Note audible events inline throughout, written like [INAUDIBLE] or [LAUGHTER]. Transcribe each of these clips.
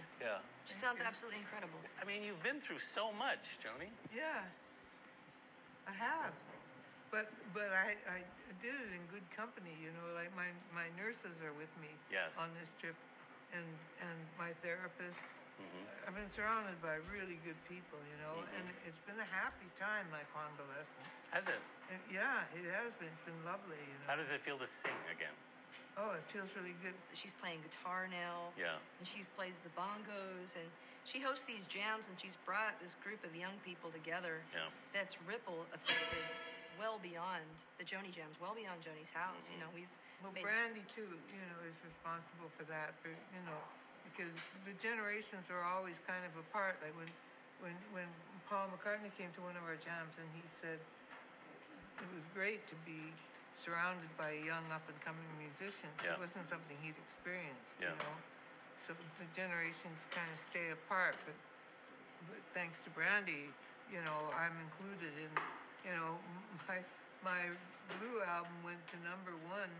incredible. Yeah. She sounds absolutely incredible. I mean, you've been through so much, Joni. Yeah, I have. But but I, I did it in good company, you know. Like my, my nurses are with me Yes. on this trip, and and my therapist. Mm-hmm. I've been surrounded by really good people, you know, and it's been a happy time, my convalescence. Has it? And yeah, it has been. It's been lovely, you know. How does it feel to sing again? Oh, it feels really good. She's playing guitar now. Yeah. And she plays the bongos and she hosts these jams and she's brought this group of young people together Yeah. that's ripple affected well beyond the Joni jams, well beyond Joni's house. You mm-hmm. know, we've Well, made- Brandi too, you know, is responsible for that. For you know, because the generations are always kind of apart. Like when, when, when Paul McCartney came to one of our jams and he said it was great to be surrounded by young up and coming musicians. Yeah. It wasn't something he'd experienced, Yeah. you know. So the generations kind of stay apart, but, but thanks to Brandi, you know, I'm included in, you know, [LAUGHS] my my Blue album went to number one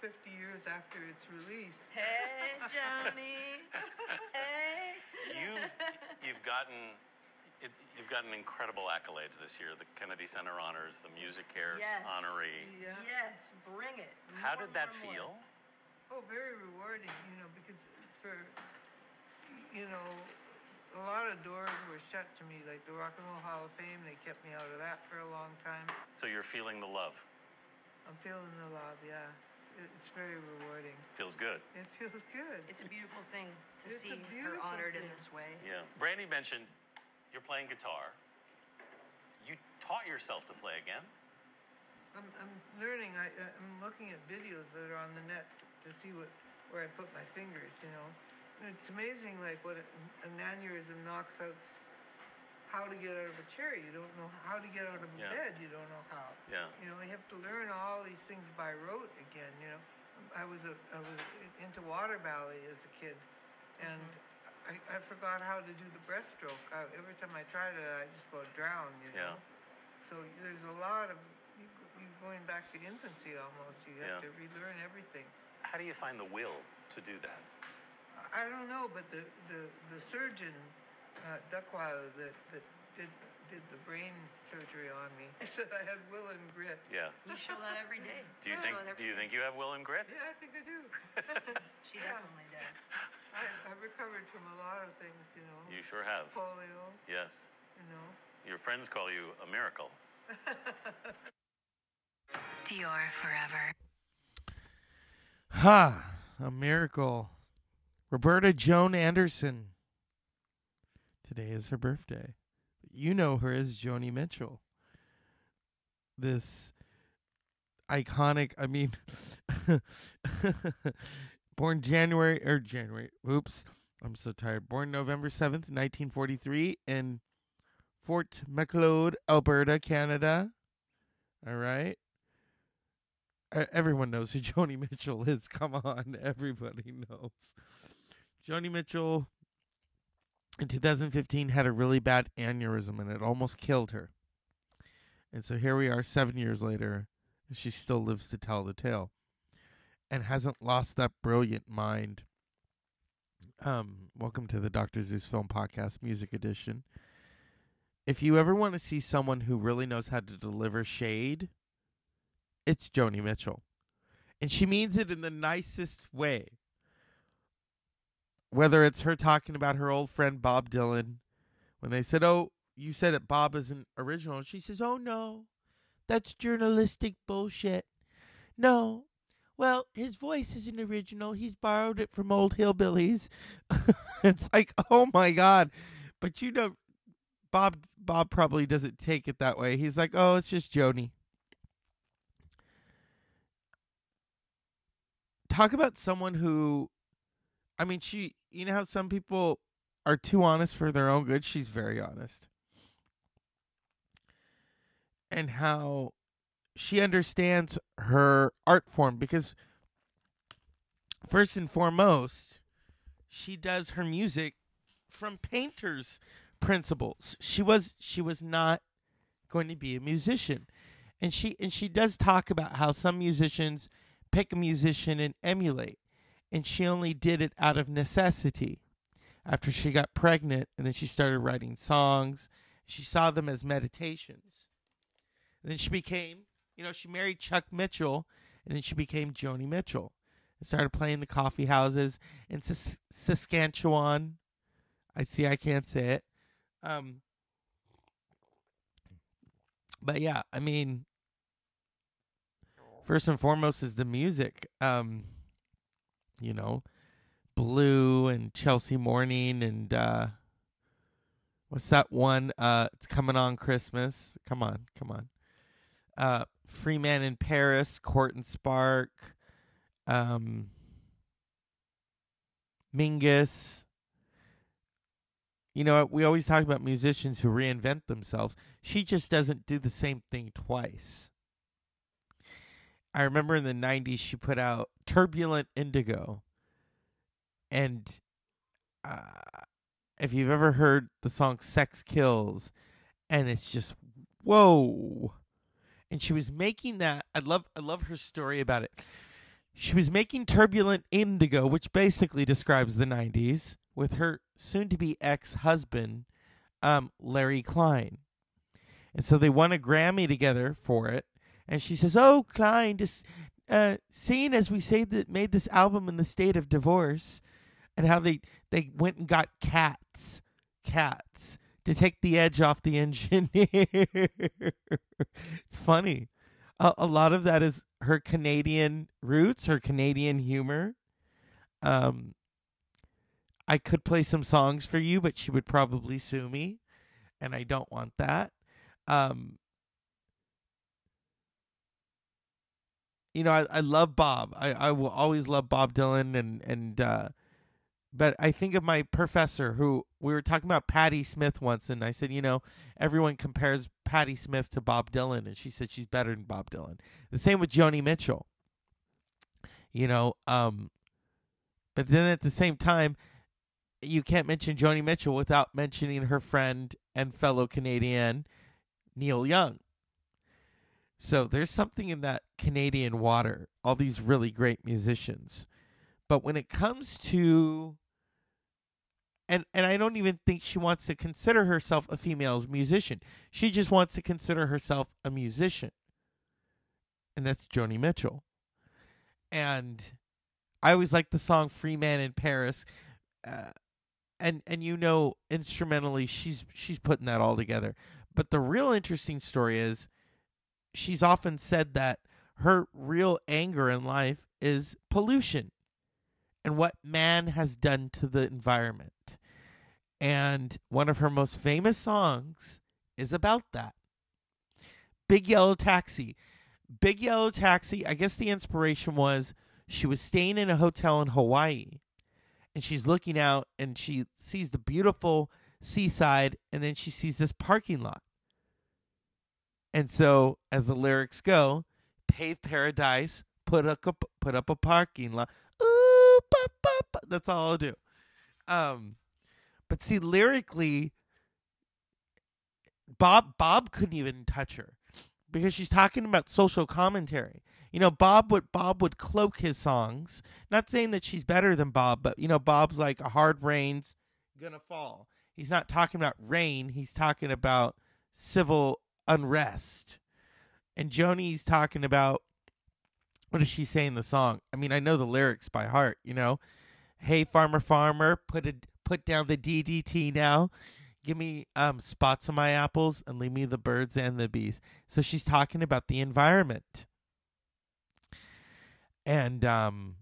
50 years after its release. [LAUGHS] Hey, Joni. [LAUGHS] hey. You've you've gotten it, you've gotten incredible accolades this year. The Kennedy Center honors, the MusiCares Yes. honoree. Yeah. Yes, bring it. How did that more, feel? more. Oh, very rewarding, you know, because for, you know, a lot of doors were shut to me, like the Rock and Roll Hall of Fame, they kept me out of that for a long time. So you're feeling the love. I'm feeling the love, yeah. It's very rewarding. Feels good. It feels good. It's a beautiful thing to It's see her beautiful honored in this way. Yeah. Brandi mentioned you're playing guitar. You taught yourself to play again. I'm, I'm learning. I, uh, I'm looking at videos that are on the net to see what where I put my fingers. You know, it's amazing like what an aneurysm knocks out. How to get out of a chair? You don't know how to get out of a Yeah. bed. You don't know how. Yeah. You know, you have to learn all these things by rote again. You know, I was a I was into water ballet as a kid, and mm-hmm. I, I forgot how to do the breaststroke. I, every time I tried it, I just about drowned. You know. Yeah. So there's a lot of you, you going back to infancy almost. You have Yeah. to relearn everything. How do you find the will to do that? I I don't know, but the the, the surgeon, uh, Duckwiler, that that did did the brain surgery on me, he [LAUGHS] said I had will and grit. Yeah. You show that every day. Do you show think do you day. think you have will and grit? Yeah, I think I do. [LAUGHS] She definitely does. I, I've recovered from a lot of things, you know. You sure have. Polio, Yes. you know. Your friends call you a miracle. [LAUGHS] Dior forever. Ha! A miracle. Roberta Joan Anderson. Today is her birthday. You know her as Joni Mitchell. This iconic, I mean, [LAUGHS] born January, or January, oops, I'm so tired. Born November 7th, 1943, in Fort Macleod, Alberta, Canada. All right. Everyone knows who [LAUGHS] Joni Mitchell is. Come on, [LAUGHS] everybody knows. Joni Mitchell in 2015 had a really bad aneurysm and it almost killed her. And so here we are 7 years later and she still lives to tell the tale and hasn't lost that brilliant mind. Um welcome to the Dr. Zeus Film Podcast Music Edition. If you ever want to see someone who really knows how to deliver shade, it's Joni Mitchell. And she means it in the nicest way. Whether it's her talking about her old friend Bob Dylan, when they said, Oh, you said that Bob isn't original. She says, Oh, no, that's journalistic bullshit. No. Well, his voice isn't original. He's borrowed it from old hillbillies. [LAUGHS] it's like, oh my God. But you know, Bob Bob probably doesn't take it that way. He's like, oh, it's just Joni. Talk about someone who, I mean, she. You know how some people are too honest for their own good. She's very honest, and how she understands her art form because, first and foremost, she does her music from painters principles. She was she was not going to be a musician. And she and she does talk about how some musicians pick a musician and emulate. And she only did it out of necessity. after she got pregnant, and then she started writing songs. She saw them as meditations. And then she became, you know, she married Chuck Mitchell, and then she became Joni Mitchell. And started playing the coffee houses in Sas- Saskatchewan. I see, I can't say it. Um, but yeah, I mean, first and foremost is the music. Um, you know, Blue and Chelsea Morning and uh, what's that one? Uh, it's coming on Christmas. Come on, come on. Uh, Free Man in Paris, Court and Spark, um, Mingus. You know, we always talk about musicians who reinvent themselves. She just doesn't do the same thing twice. I remember in the 90s, she put out Turbulent Indigo. And uh, if you've ever heard the song Sex Kills, and it's just, whoa. And she was making that. I love, I love her story about it. She was making Turbulent Indigo, which basically describes the 90s, with her soon to be ex husband, um, Larry Klein. And so they won a Grammy together for it. And she says, Oh, Klein, just uh, seeing as we say that made this album in the state of divorce, and how they, they went and got cats, cats, to take the edge off the [LAUGHS] engineer. it's funny. A, a lot of that is her Canadian roots, her Canadian humor. Um, I could play some songs for you, but she would probably sue me, and I don't want that. Um, you know, I, I love Bob. I, I will always love Bob Dylan, and and uh, but I think of my professor who we were talking about Patti Smith once, and I said, you know, everyone compares Patti Smith to Bob Dylan, and she said she's better than Bob Dylan. The same with Joni Mitchell. You know, um, but then at the same time, you can't mention Joni Mitchell without mentioning her friend and fellow Canadian Neil Young. So there's something in that Canadian water, all these really great musicians. But when it comes to and and I don't even think she wants to consider herself a female musician. She just wants to consider herself a musician. And that's Joni Mitchell. And I always like the song Free Man in Paris. Uh, and and you know instrumentally she's she's putting that all together. But the real interesting story is she's often said that her real anger in life is pollution and what man has done to the environment. And one of her most famous songs is about that. Big Yellow Taxi. Big Yellow Taxi, I guess the inspiration was she was staying in a hotel in Hawaii and she's looking out and she sees the beautiful seaside and then she sees this parking lot. And so, as the lyrics go, pave paradise, put up put up a parking lot. Ba. that's all I'll do. Um, but see, lyrically, Bob Bob couldn't even touch her because she's talking about social commentary. You know, Bob would Bob would cloak his songs. Not saying that she's better than Bob, but you know, Bob's like a hard rain's gonna fall. He's not talking about rain. He's talking about civil unrest. And Joni's talking about what does she say in the song? I mean, I know the lyrics by heart, you know. Hey farmer farmer, put a put down the DDT now. Give me um spots on my apples and leave me the birds and the bees. So she's talking about the environment. And um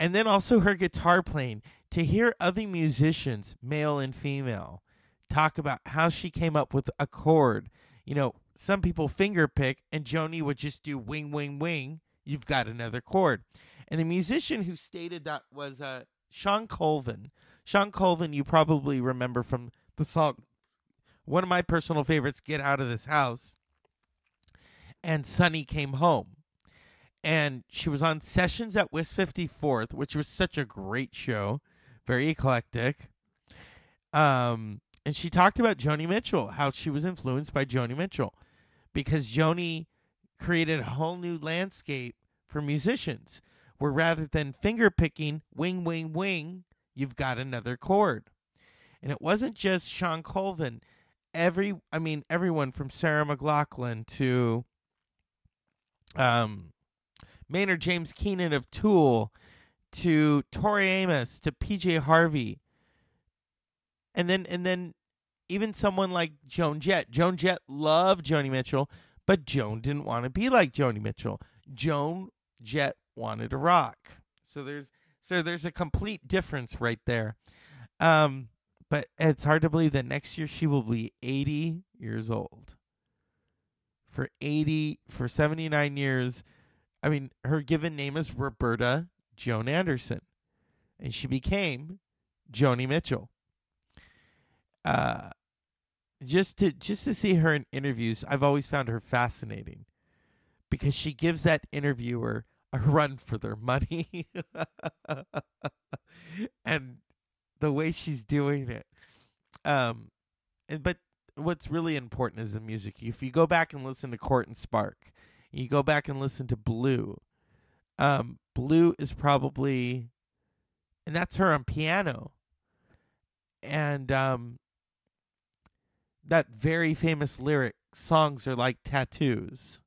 and then also her guitar playing to hear other musicians, male and female, talk about how she came up with a chord. You know, some people finger pick, and Joni would just do wing, wing, wing. You've got another chord. And the musician who stated that was uh, Shawn Colvin. Shawn Colvin, you probably remember from the song, one of my personal favorites, Get Out of This House. And Sonny came home. And she was on Sessions at West 54th, which was such a great show, very eclectic. Um, and she talked about Joni Mitchell, how she was influenced by Joni Mitchell because Joni created a whole new landscape for musicians where rather than finger picking, wing, wing, wing, you've got another chord. And it wasn't just Shawn Colvin. Every I mean everyone from Sarah McLachlan to um Maynard James Keenan of Tool to Tori Amos to PJ Harvey. And then and then even someone like Joan Jett. Joan Jett loved Joni Mitchell, but Joan didn't want to be like Joni Mitchell. Joan Jett wanted to rock. So there's so there's a complete difference right there. Um but it's hard to believe that next year she will be 80 years old. For 80 for 79 years. I mean, her given name is Roberta Joan Anderson. And she became Joni Mitchell. Uh just to just to see her in interviews, I've always found her fascinating because she gives that interviewer a run for their money. [LAUGHS] and the way she's doing it. Um and but what's really important is the music. If you go back and listen to Court and Spark, you go back and listen to Blue. Um Blue is probably and that's her on piano. And um that very famous lyric songs are like tattoos.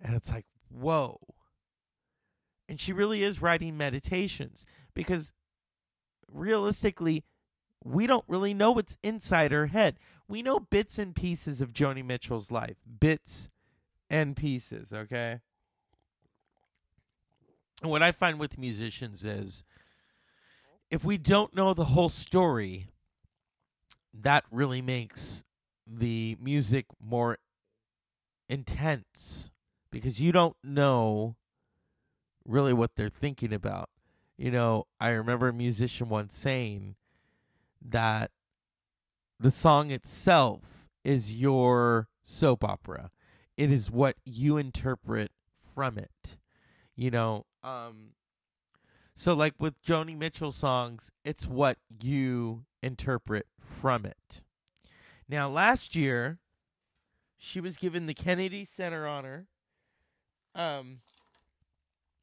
And it's like, whoa. And she really is writing meditations because realistically, we don't really know what's inside her head. We know bits and pieces of Joni Mitchell's life, bits and pieces, okay? And what I find with musicians is if we don't know the whole story, that really makes the music more intense because you don't know really what they're thinking about. You know, I remember a musician once saying that the song itself is your soap opera. It is what you interpret from it. You know, um so like with Joni Mitchell songs, it's what you interpret from it. Now last year she was given the Kennedy Center honor. Um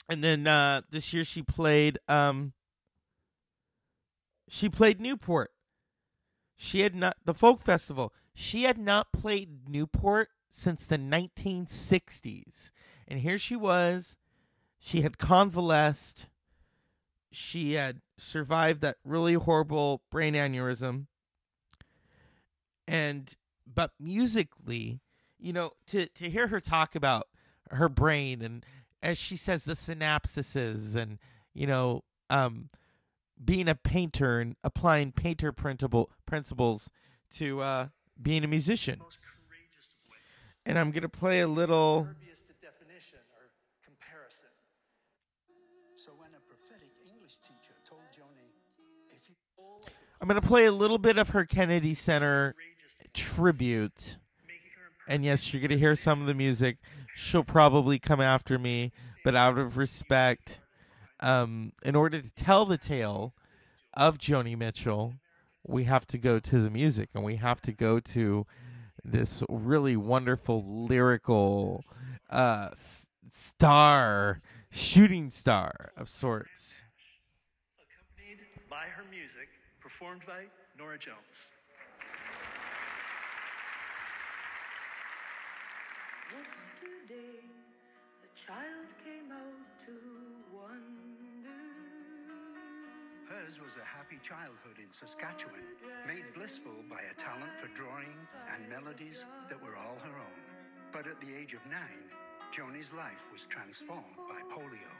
and then uh this year she played um she played Newport. She had not the folk festival. She had not played Newport since the 1960s. And here she was. She had convalesced. She had survived that really horrible brain aneurysm. And but musically, you know, to to hear her talk about her brain and as she says the synapses and you know um being a painter and applying painter printable principles to uh being a musician most courageous of ways. and i'm going to play a little i'm going to play a little bit of her kennedy center tribute. And yes you're going to hear some of the music. She'll probably come after me but out of respect um in order to tell the tale of joni mitchell we have to go to the music and we have to go to this really wonderful lyrical uh star shooting star of sorts accompanied by her music, performed by Norah Jones. Yesterday, a child came out to wonder. Hers was a happy childhood in Saskatchewan, made blissful by a talent for drawing and melodies that were all her own. But at the age of nine, Joni's life was transformed by polio.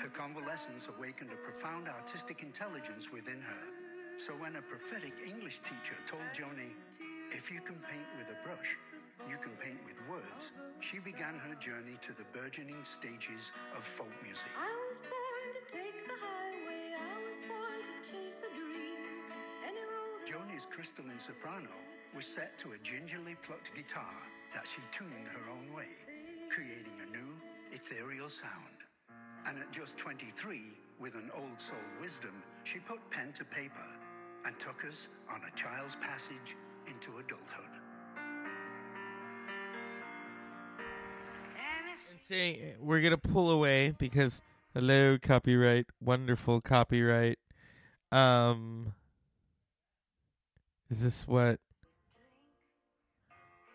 Her convalescence awakened a profound artistic intelligence within her. So when a prophetic English teacher told Joni, if you can paint with a brush, you can paint with words, she began her journey to the burgeoning stages of folk music. I was born to take the highway. I was born to chase a dream. Joni's crystalline soprano was set to a gingerly plucked guitar that she tuned her own way, creating a new, ethereal sound. And at just 23, with an old soul wisdom, she put pen to paper and took us on a child's passage into adulthood. and say we're gonna pull away because hello copyright wonderful copyright um Is this what?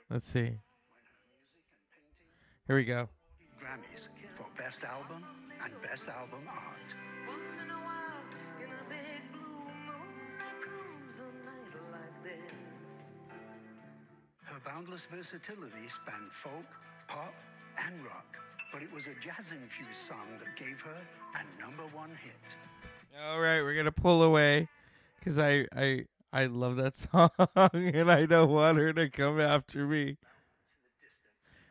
Let's see. Here we go. Grammys for Best Album and Best Album Art. Her boundless versatility spanned folk, pop, and rock, but it was a jazz-infused song that gave her a number one hit. All right, we're gonna pull away because I I I love that [LAUGHS] song and I don't want her to come after me.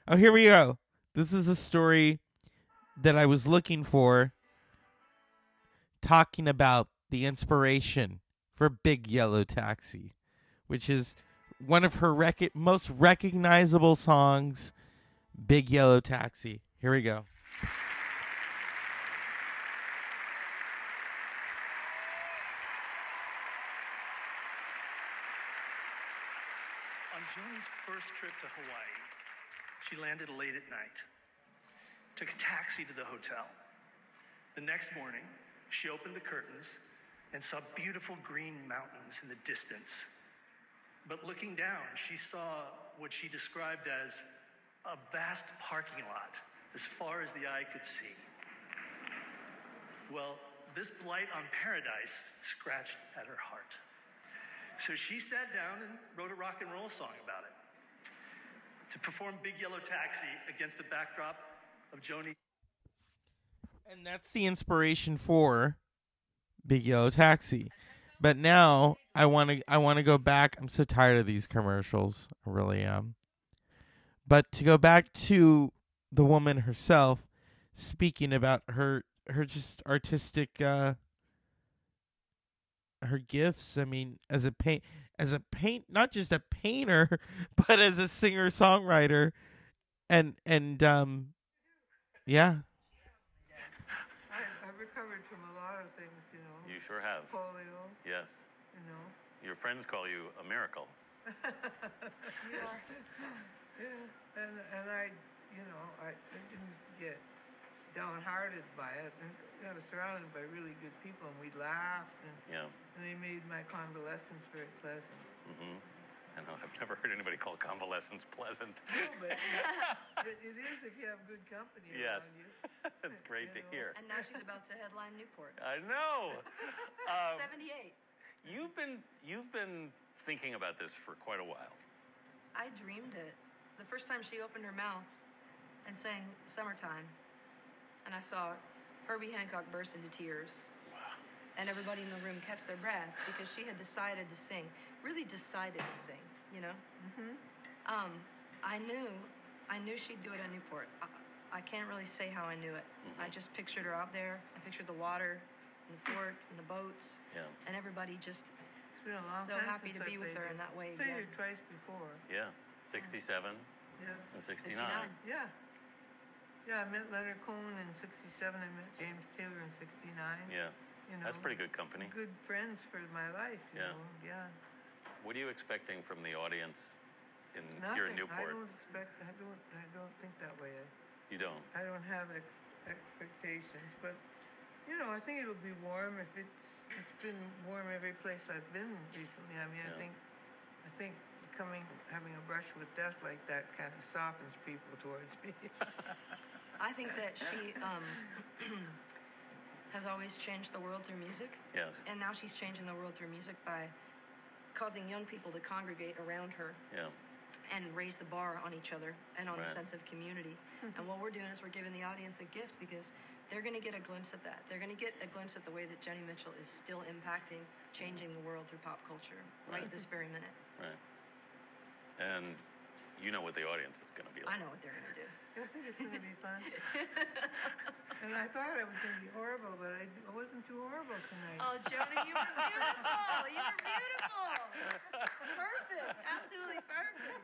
Oh, here we go. This is a story that I was looking for, talking about the inspiration for Big Yellow Taxi, which is one of her rec- most recognizable songs, Big Yellow Taxi. Here we go. On Joni's first trip to Hawaii, she landed late at night, took a taxi to the hotel. The next morning, she opened the curtains and saw beautiful green mountains in the distance. But looking down, she saw what she described as a vast parking lot as far as the eye could see. Well, this blight on paradise scratched at her heart. So she sat down and wrote a rock and roll song about it to perform Big Yellow Taxi against the backdrop of Joni. And that's the inspiration for Big Yellow Taxi. But now I want to I want to go back. I'm so tired of these commercials. I really am. But to go back to the woman herself speaking about her her just artistic uh her gifts. I mean, as a paint as a paint not just a painter, [LAUGHS] but as a singer songwriter and and um yeah. I, I've recovered from a lot of things, you know. You sure have. Polio, Yes. You know. Your friends call you a miracle. [LAUGHS] Yeah, yeah, and and I, you know, I, I didn't get downhearted by it. And I was surrounded by really good people, and we laughed, and, Yeah. and they made my convalescence very pleasant. Mm-hmm. I know. I've never heard anybody call convalescence pleasant. No, but [LAUGHS] it, it is if you have good company Yes. around you. [LAUGHS] That's great to know. hear. And now she's about to headline Newport. I know. Um, 78. You've been you've been thinking about this for quite a while. I dreamed it. The first time she opened her mouth and sang Summertime, and I saw Herbie Hancock burst into tears. And everybody in the room catch their breath because she had decided to sing, really decided to sing, you know? Mm-hmm. Um, I knew, I knew she'd do it at Newport. I, I can't really say how I knew it. I just pictured her out there. I pictured the water, and the fort, and the boats, Yeah. and everybody just It's been a long so time happy since to I be with her here. in that way Played again. here twice before. Yeah. 67 Yeah. and 69. 69. Yeah. Yeah, I met Leonard Cohen in '67. I met James Taylor in '69. Yeah. You know, That's pretty good company. Good friends for my life. You Yeah. Know? Yeah. What are you expecting from the audience in Nothing. here in Newport? I don't expect. I don't. I don't think that way. You don't. I don't have ex- expectations, but you know, I think it'll be warm. If it's it's been warm every place I've been recently. I mean, I think I think coming having a brush with death like that kind of softens people towards me. [LAUGHS] I think that she um, [CLEARS THROAT] has always changed the world through music, Yes. and now she's changing the world through music by causing young people to congregate around her Yeah. and raise the bar on each other and on Right. the sense of community. and what we're doing is we're giving the audience a gift because they're going to get a glimpse at that. They're going to get a glimpse at the way that Jenny Mitchell is still impacting, changing the world through pop culture right, Right. this very minute. Right. And you know what the audience is going to be like. I know what they're going to do. I think it's gonna be fun. and I thought I was gonna be horrible, but I, I wasn't too horrible tonight. Oh, Joni, you were beautiful. You were beautiful. Perfect. Absolutely perfect.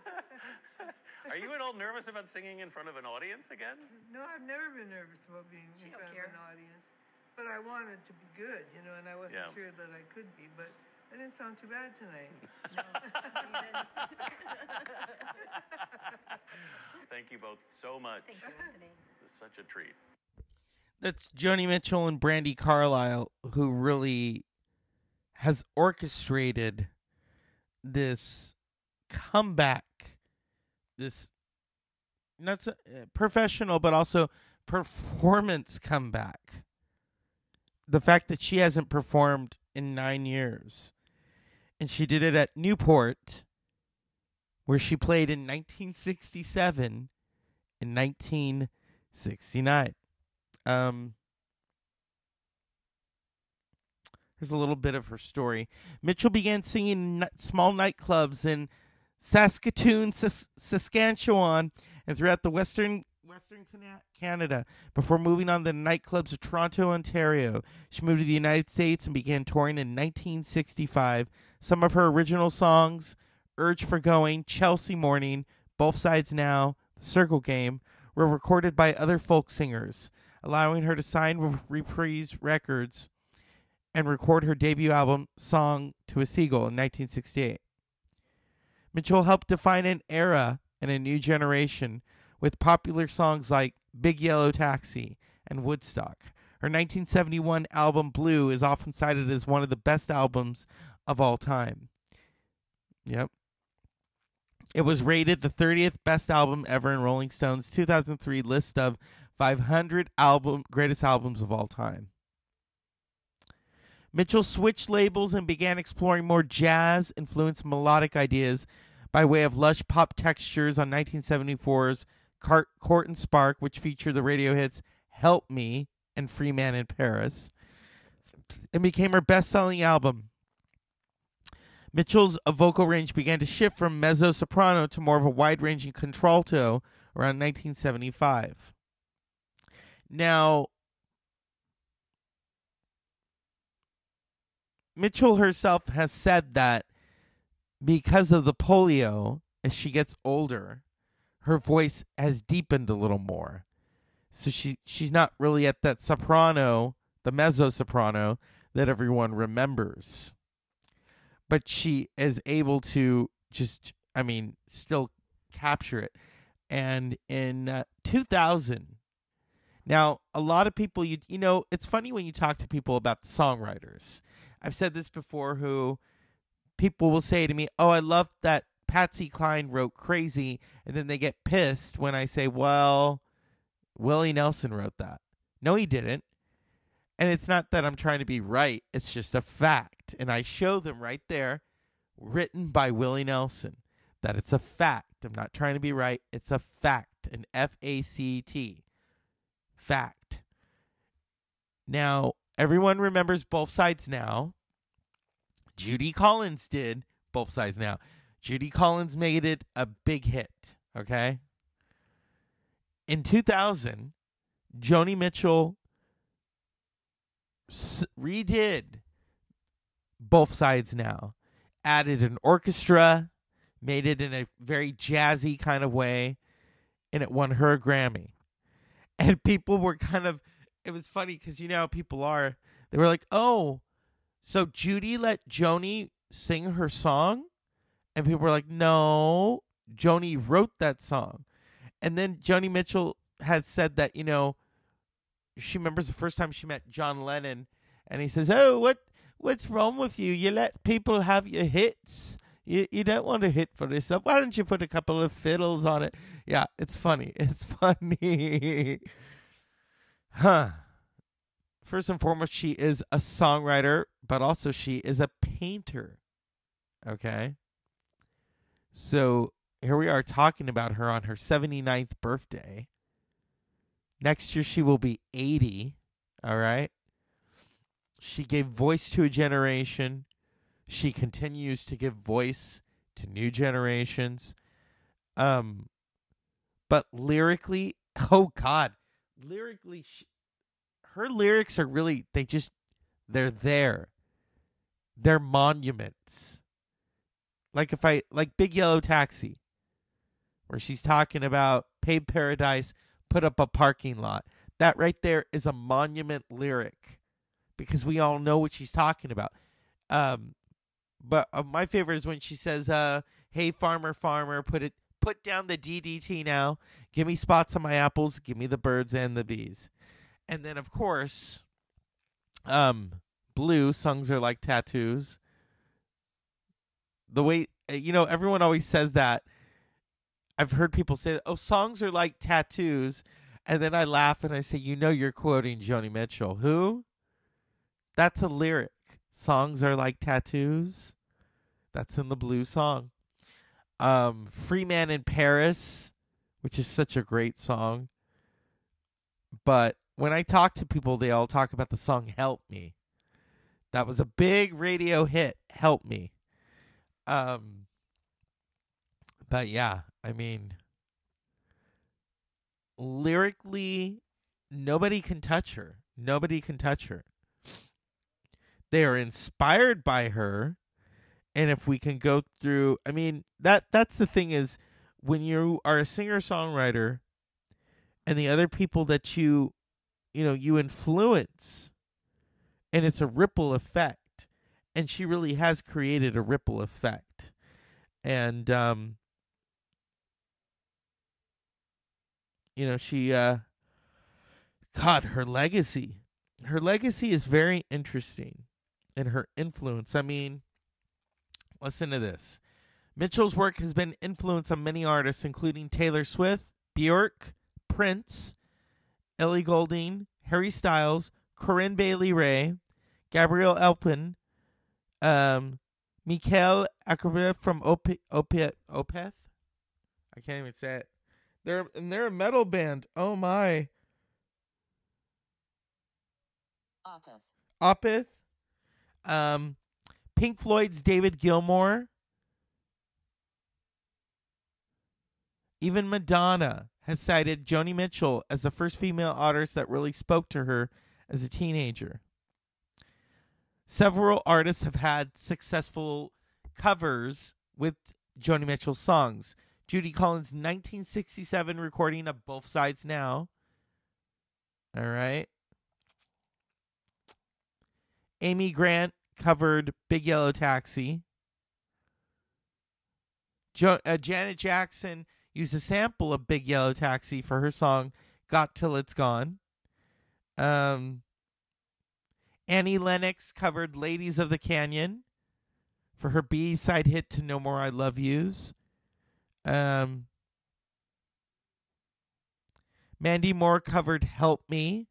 Are you at all nervous about singing in front of an audience again? No, I've never been nervous about being She in front care. of an audience. But I wanted to be good, you know, and I wasn't Yeah. sure that I could be, but I didn't sound too bad tonight. [LAUGHS] [LAUGHS] Thank you both so much. Thank you, Anthony. It's such a treat. That's Joni Mitchell and Brandi Carlile, who really has orchestrated this comeback, this not so, uh, professional, but also performance comeback. The fact that she hasn't performed in nine years, and she did it at Newport, where she played in 1967 and 1969. Um, here's a little bit of her story. Mitchell began singing in small nightclubs in Saskatoon, Sas- Saskatchewan, and throughout the western Western Canada before moving on to nightclubs of Toronto, Ontario. She moved to the United States and began touring in 1965. Some of her original songs, Urge for Going, Chelsea Morning, Both Sides Now, The Circle Game, were recorded by other folk singers, allowing her to sign with Reprise Records and record her debut album, Song to a Seagull, in 1968. Mitchell helped define an era and a new generation with popular songs like Big Yellow Taxi and Woodstock. Her 1971 album Blue is often cited as one of the best albums of all time. Yep. It was rated the 30th best album ever in Rolling Stone's 2003 list of 500 album greatest albums of all time. Mitchell switched labels and began exploring more jazz influenced melodic ideas by way of lush pop textures on 1974's Cart, Court and Spark, which featured the radio hits Help Me and Free Man in Paris. and became her best selling album. Mitchell's vocal range began to shift from mezzo soprano to more of a wide ranging contralto around 1975. Now, Mitchell herself has said that because of the polio, as she gets older, her voice has deepened a little more. So she she's not really at that soprano, the mezzo soprano that everyone remembers. But she is able to just I mean, still capture it. And in uh, 2000 now, a lot of people you you know, it's funny when you talk to people about songwriters. I've said this before who people will say to me, "Oh, I love that Patsy Cline wrote Crazy," and then they get pissed when I say, "Well, Willie Nelson wrote that." No, he didn't. And it's not that I'm trying to be right, it's just a fact. And I show them right there, written by Willie Nelson, that it's a fact. I'm not trying to be right, it's a fact. An F A C T. Fact. Now, everyone remembers both sides now. Judy Collins did both sides now. Judy Collins made it a big hit, okay? In 2000, Joni Mitchell redid both sides now, added an orchestra, made it in a very jazzy kind of way, and it won her a Grammy. [LAUGHS] And people were kind of, it was funny because you know how people are. They were like, oh, so Judy let Joni sing her song? And people were like, no, Joni wrote that song. And then Joni Mitchell has said that, you know, she remembers the first time she met John Lennon and he says, "Oh, what what's wrong with you? You let people have your hits. You you don't want a hit for yourself. Why don't you put a couple of fiddles on it?" Yeah, it's funny. [LAUGHS] It's funny. huh. First and foremost, she is a songwriter, but also she is a painter. Okay? So, here we are talking about her on her 79th birthday. Next year she will be 80, all right? She gave voice to a generation. She continues to give voice to new generations. Um but lyrically, [LAUGHS] oh god, lyrically she, her lyrics are really they just they're there. They're monuments. Like if I like Big Yellow Taxi where she's talking about paid paradise, put up a parking lot. That right there is a monument lyric because we all know what she's talking about. Um, but uh, my favorite is when she says, uh, "Hey farmer, farmer, put it put down the DDT now. Give me spots on my apples. Give me the birds and the bees." And then of course, um, blue songs are like tattoos. The way uh, you know, everyone always says that. I've heard people say, "Oh, songs are like tattoos," and then I laugh and I say, "You know, you're quoting Joni Mitchell. Who? That's a lyric. Songs are like tattoos. That's in the blue song. Um, Free Man in Paris, which is such a great song. But when I talk to people, they all talk about the song "Help Me." That was a big radio hit. Help me. Um, but yeah, I mean, lyrically, nobody can touch her. Nobody can touch her. They are inspired by her, and if we can go through, I mean that that's the thing is when you are a singer songwriter, and the other people that you, you know, you influence, and it's a ripple effect, and she really has created a ripple effect, and um, you know she uh god her legacy her legacy is very interesting and her influence i mean listen to this mitchell's work has been influenced on many artists including taylor swift bjork prince ellie goulding harry styles corinne bailey rae gabrielle aplin um Mikael Ackerberg from Opeth, Opeth. I can't even say it. They're and they're a metal band. Oh my. Opeth. Opeth. Um, Pink Floyd's David Gilmour. Even Madonna has cited Joni Mitchell as the first female artist that really spoke to her as a teenager. Several artists have had successful covers with Joni Mitchell's songs. Judy Collins' 1967 recording of Both Sides Now. All right. Amy Grant covered Big Yellow Taxi. Jo- uh, Janet Jackson used a sample of Big Yellow Taxi for her song Got Till It's Gone. Um, Annie Lennox covered Ladies of the Canyon for her B side hit to No More I Love Yous. Um, Mandy Moore covered Help Me.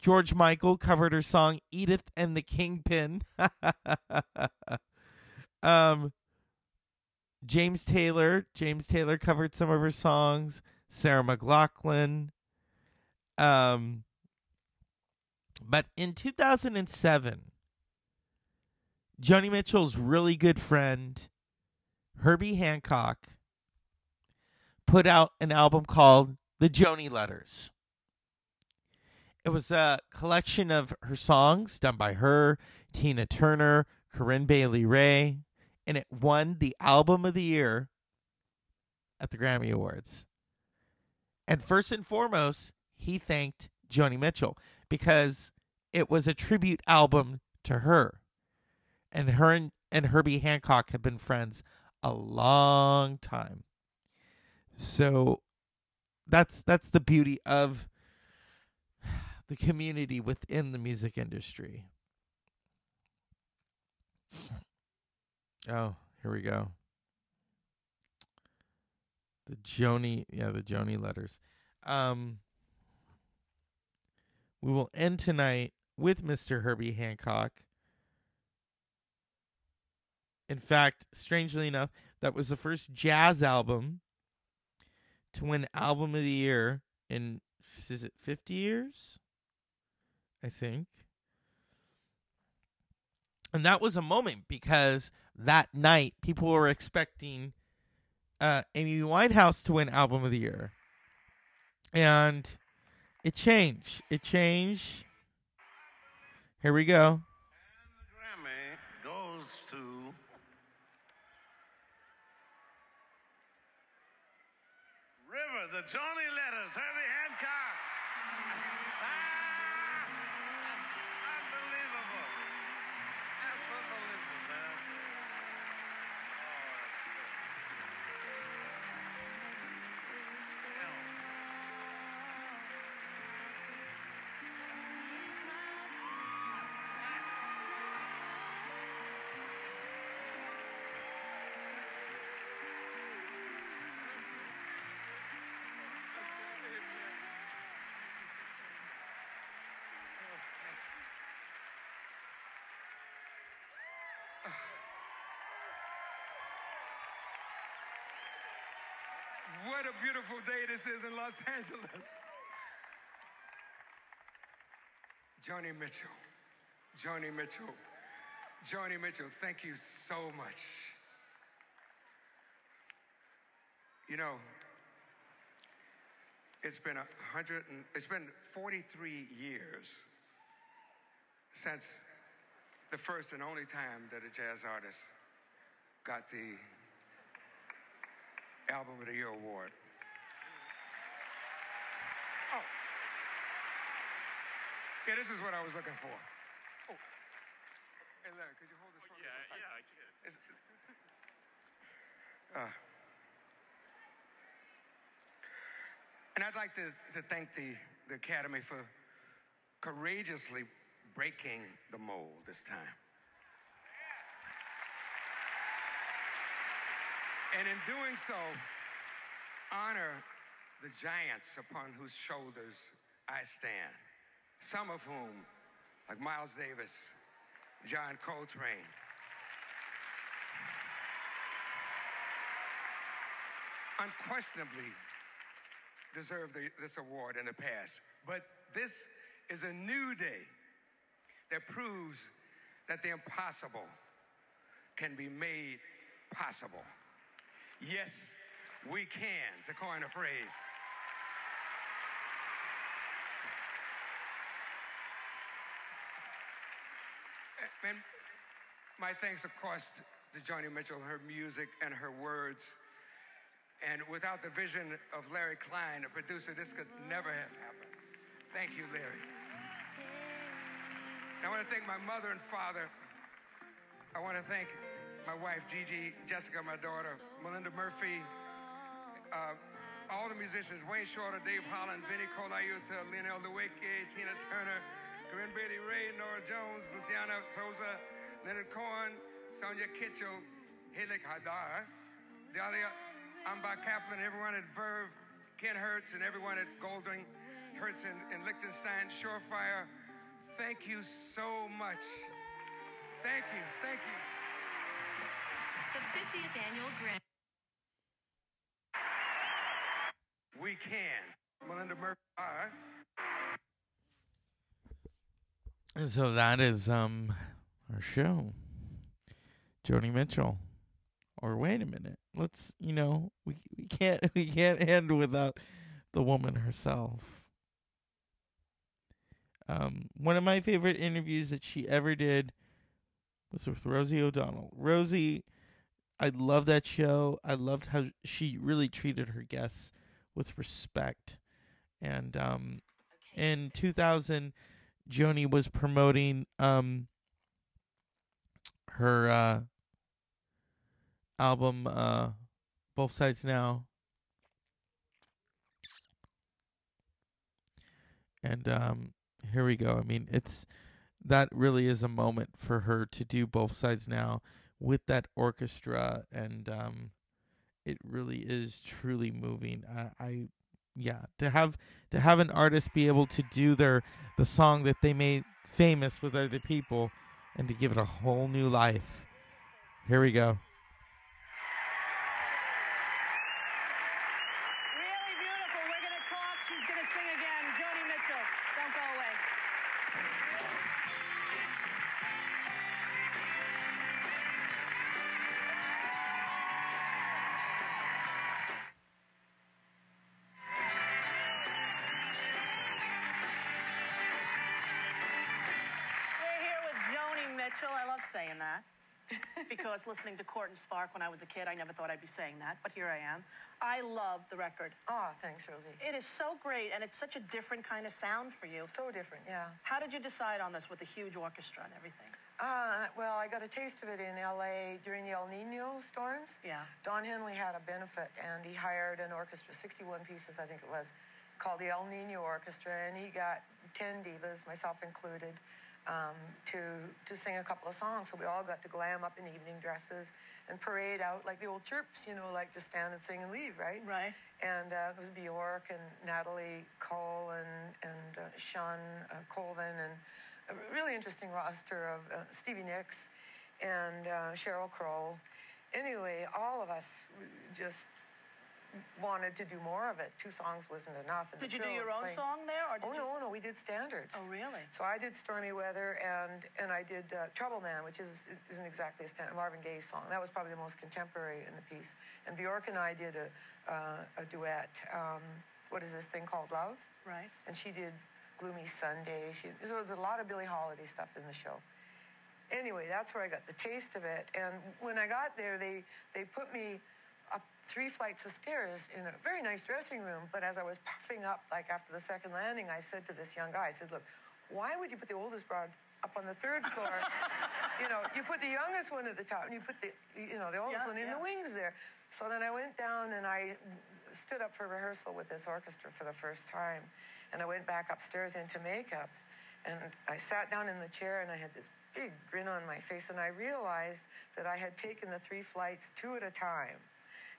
George Michael covered her song Edith and the Kingpin. [LAUGHS] um, James Taylor, James Taylor covered some of her songs. Sarah McLachlan. Um, but in 2007, Joni Mitchell's really good friend, Herbie Hancock, put out an album called The Joni Letters. It was a collection of her songs done by her, Tina Turner, Corinne Bailey Rae, and it won the Album of the Year at the Grammy Awards. And first and foremost, he thanked Joni Mitchell because it was a tribute album to her. And her and, and Herbie Hancock have been friends a long time. So that's that's the beauty of the community within the music industry. Oh, here we go. The Joni, yeah, the Joni letters. Um we will end tonight with Mr. Herbie Hancock. In fact, strangely enough, that was the first jazz album to win Album of the Year in is it 50 years? I think. And that was a moment because that night people were expecting uh, Amy Winehouse to win Album of the Year. And it changed. It changed. Here we go. Grammy goes to the Joni Letters, Herbie Hancock. What a beautiful day this is in Los Angeles. Joni Mitchell, Joni Mitchell, Joni Mitchell, thank you so much. You know, it's been a hundred and it's been 43 years since the first and only time that a jazz artist got the Album of the Year award. Oh. Yeah, this is what I was looking for. Oh. Hey, Larry, could you hold this for me? Yeah, for a second? yeah, I can. It's- uh, and I'd like to, to thank the, the Academy for courageously breaking the mold this time. And in doing so, honor the giants upon whose shoulders I stand. Some of whom, like Miles Davis, John Coltrane, unquestionably deserved the, this award in the past. But this is a new day that proves that the impossible can be made possible. Yes, we can, to coin a phrase. And my thanks, of course, to Joni Mitchell, her music and her words. And without the vision of Larry Klein, a producer, this could never have happened. Thank you, Larry. I want to thank my mother and father. I want to thank my wife, Gigi, Jessica, my daughter, Melinda Murphy, uh, all the musicians, Wayne Shorter, Dave Holland, Vinnie Colaiuta, Lionel Loueke, Tina Turner, Corinne Bailey Rae, Norah Jones, Luciana Souza, Leonard Cohen, Sonia Kitchell, Hilik Hadar, Dalia Amba Kaplan, everyone at Verve, Ken Hertz, and everyone at Goldring, Hertz in, in Lichtenstein, Surefire. Thank you so much. Thank you, thank you. The 50th annual Grammy. We can. Melinda Murphy. All right. And so that is um our show. Joni Mitchell. Or wait a minute. Let's you know, we we can't [LAUGHS] we can't end without the woman herself. Um one of my favorite interviews that she ever did was with Rosie O'Donnell. Rosie I love that show. I loved how she really treated her guests with respect. And um in 2000 Joni was promoting um her uh album uh Both Sides Now. And um here we go. I mean, it's that really is a moment for her to do Both Sides Now with that orchestra and um it really is truly moving. I, I yeah, to have to have an artist be able to do their the song that they made famous with other people and to give it a whole new life. Here we go. Saying that because listening to Court and Spark when I was a kid, I never thought I'd be saying that, but here I am. I love the record. Oh, thanks, Rosie. It is so great, and it's such a different kind of sound for you. So different, yeah. How did you decide on this with the huge orchestra and everything? Uh, well, I got a taste of it in L.A. during the El Nino storms. Yeah. Don Henley had a benefit, and he hired an orchestra, 61 pieces, I think it was, called the El Nino Orchestra, and he got 10 divas, myself included, um, to to sing a couple of songs. So we all got to glam up in evening dresses and parade out like the old chirps, you know, like just stand and sing and leave, right? Right. And uh, it was Bjork and Natalie Cole and and uh, Shawn uh, Colvin and a really interesting roster of uh, Stevie Nicks and uh, Sheryl Crow. Anyway, all of us just wanted to do more of it. Two songs wasn't enough. Did you do your own playing- song there, or did oh you? no, no, we did standards. Oh, really? So I did Stormy Weather and and I did uh, Trouble Man, which is isn't exactly a standard Marvin Gaye song. That was probably the most contemporary in the piece. And Bjork and I did a uh, a duet. Um, what is this thing called Love? Right. And she did Gloomy Sunday. She there was a lot of Billie Holiday stuff in the show. Anyway, that's where I got the taste of it. And when I got there, they they put me three flights of stairs in a very nice dressing room. But as I was puffing up, like after the second landing, I said to this young guy, I said, "Look, why would you put the oldest broad up on the third floor? [LAUGHS] you know, you put the youngest one at the top, and you put the you know the oldest Yeah, one in the wings there." So then I went down and I stood up for rehearsal with this orchestra for the first time, and I went back upstairs into makeup, and I sat down in the chair and I had this big grin on my face, and I realized that I had taken the three flights two at a time.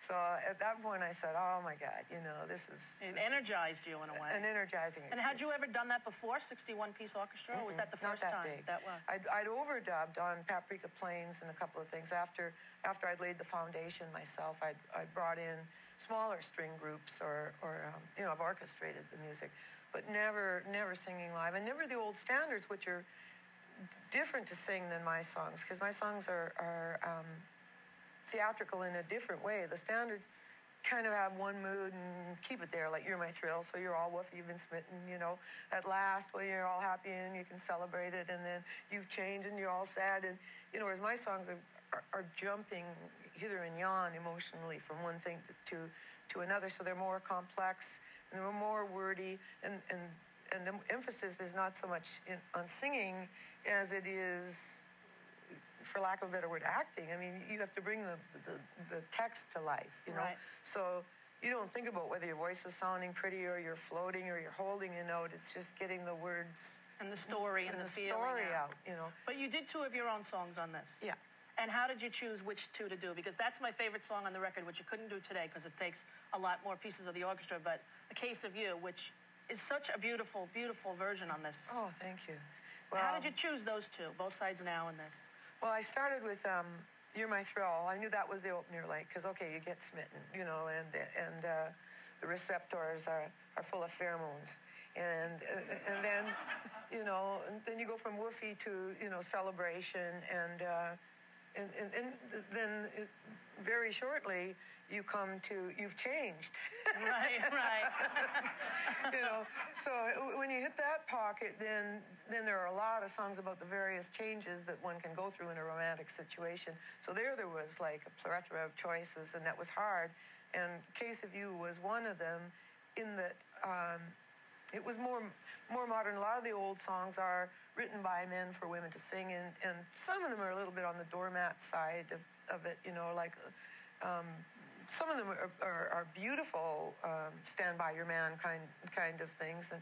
So at that point, I said, "Oh my God, you know, this is It energized you in a way. an energizing." Experience. And had you ever done that before, 61 piece orchestra, or was that the Mm-mm, first not that time? Big. That was. I'd, I'd overdubbed on Paprika Plains and a couple of things. After after I'd laid the foundation myself, I'd, I'd brought in smaller string groups or, or um, you know, I've orchestrated the music, but never never singing live, and never the old standards, which are different to sing than my songs, because my songs are are um, theatrical in a different way. The standards kind of have one mood and keep it there, like you're my thrill, so you're all woofy, you've been smitten, you know. At last, well, you're all happy and you can celebrate it, and then you've changed and you're all sad, and you know, whereas my songs are, are, are jumping hither and yon emotionally from one thing to, to to another, so they're more complex and they're more wordy, and and and the emphasis is not so much in, on singing as it is for lack of a better word, acting. I mean, you have to bring the, the, the text to life, you know? Right. So you don't think about whether your voice is sounding pretty or you're floating or you're holding a note. It's just getting the words and the story and, and the, the feeling story out. out, you know? But you did two of your own songs on this. Yeah. And how did you choose which two to do? Because that's my favorite song on the record, which you couldn't do today because it takes a lot more pieces of the orchestra. But A Case of You, which is such a beautiful, beautiful version on this. Oh, thank you. how did you choose those two, both sides now and this? Well, I started with um, "You're My Thrill." I knew that was the opener, like, because okay, you get smitten, you know, and and uh, the receptors are are full of pheromones, and uh, and then, you know, and then you go from woofy to you know celebration, and uh, and, and and then it, very shortly you come to you've changed. [LAUGHS] Right, right. [LAUGHS] you know, so when you hit that pocket, then then there are a lot of songs about the various changes that one can go through in a romantic situation. So there, there was like a plethora of choices, and that was hard. And Case of You was one of them, in that um, it was more more modern. A lot of the old songs are written by men for women to sing, and, and some of them are a little bit on the doormat side of, of it. You know, like. Um, some of them are, are, are beautiful, um, stand by your man kind kind of things. And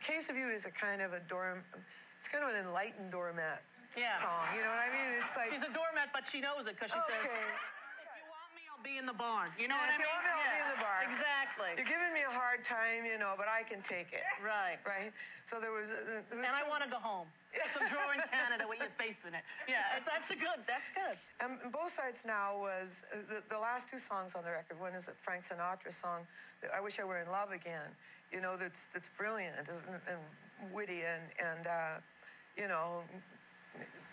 Case of You is a kind of a dorm, it's kind of an enlightened doormat Yeah. song. You know what I mean? It's like She's a doormat, but she knows it because she says, Okay. "If you want me, I'll be in the barn." You know Yeah, what I mean? want me, I'll be Yeah, in the barn. Exactly. You're giving me a hard time, you know, but I can take it. Right. Right. So there was. Uh, there was And I want to go home. [LAUGHS] Some drawer in Canada with your face in it. Yeah, that's a good. That's good. Um, and both sides now was uh, the, the last two songs on the record. One is a Frank Sinatra song, "I Wish I Were in Love Again." You know, that's that's brilliant and, and witty and and uh, you know.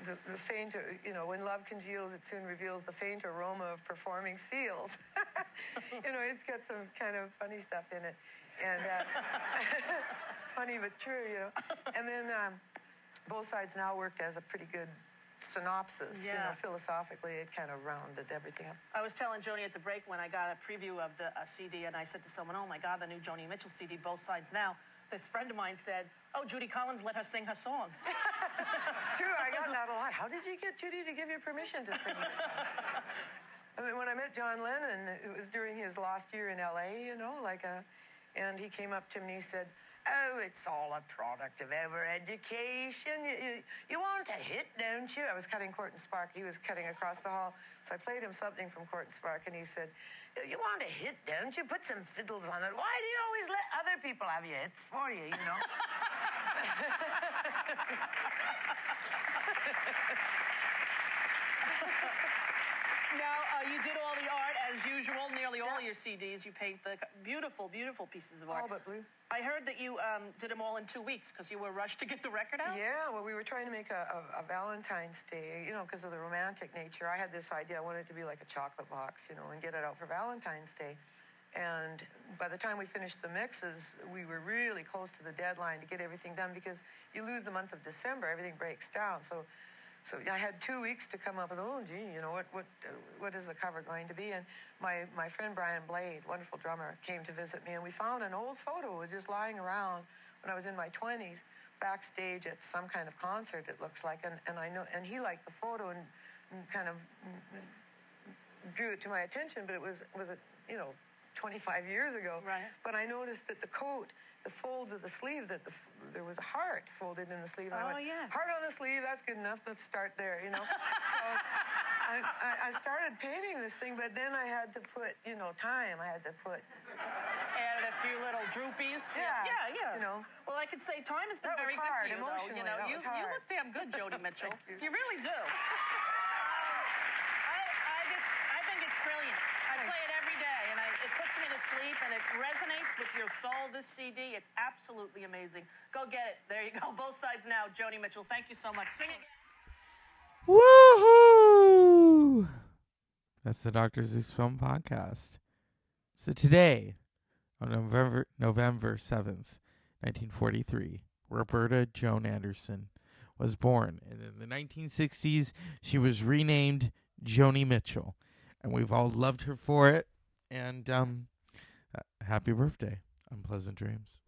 The, the faint, you know, when love congeals, it soon reveals the faint aroma of performing seals. [LAUGHS] you know, it's got some kind of funny stuff in it, and uh, [LAUGHS] funny but true, you know. And then um, both sides now worked as a pretty good synopsis. You know, Yeah. philosophically, it kind of rounded everything up. I was telling Joni at the break when I got a preview of the uh, CD, and I said to someone, "Oh my God, the new Joni Mitchell CD, both sides now." This friend of mine said, "Oh, Judy Collins let her sing her song." [LAUGHS] True, I got that a lot. How did you get Judy to give you permission to sing? [LAUGHS] I mean, when I met John Lennon, it was during his last year in L.A., you know, like a, and he came up to me and he said, Oh, it's all a product of our education. You, you, you want a hit, don't you? I was cutting Court and Spark. He was cutting across the hall. So I played him something from Court and Spark, and he said, You want a hit, don't you? Put some fiddles on it. Why do you always let other people have your hits for you, you know? [LAUGHS] [LAUGHS] now uh, you did all the art, as usual, nearly all your CDs, you paint the beautiful, beautiful pieces of art. All but blue. I heard that you um, did them all in two weeks because you were rushed to get the record out. Yeah, well, we were trying to make a, a, a Valentine's Day, you know, because of the romantic nature. I had this idea. I wanted it to be like a chocolate box, you know, and get it out for Valentine's Day. And by the time we finished the mixes, we were really close to the deadline to get everything done because you lose the month of December, everything breaks down. So, so I had two weeks to come up with, oh, gee, you know, what, what, uh, what is the cover going to be? And my, my friend Brian Blade, wonderful drummer, came to visit me, and we found an old photo. It was just lying around when I was in my 20s, backstage at some kind of concert, it looks like. And, and I know, and he liked the photo and, and kind of drew it to my attention, but it was, was a, you know, 25 years ago. Right. But I noticed that the coat, the folds of the sleeve, that the, there was a heart folded in the sleeve. And I Oh, went, yeah. Heart on the sleeve, that's good enough. Let's start there, you know. so I, I, I started painting this thing, but then I had to put, you know, time. I had to put. Added a few little droopies. Yeah, Yeah, yeah. you know. Well, I can say time has been That very hard, good for you, though. You know, you, you look damn good, Jody [LAUGHS] Mitchell. Thank you. really do. I, I just, I think it's brilliant. I play it every day, and I, it puts me to sleep, and it resonates with your soul. This CD, it's absolutely amazing. Go get it. There you go. [LAUGHS] Both sides now. Joni Mitchell, thank you so much. Sing again. Woohoo! That's the Dr. Zeus Film Podcast. So today, on November November seventh, nineteen forty three, Roberta Joan Anderson was born, and in the nineteen sixties, she was renamed Joni Mitchell, and we've all loved her for it. And um, uh, happy birthday, unpleasant dreams.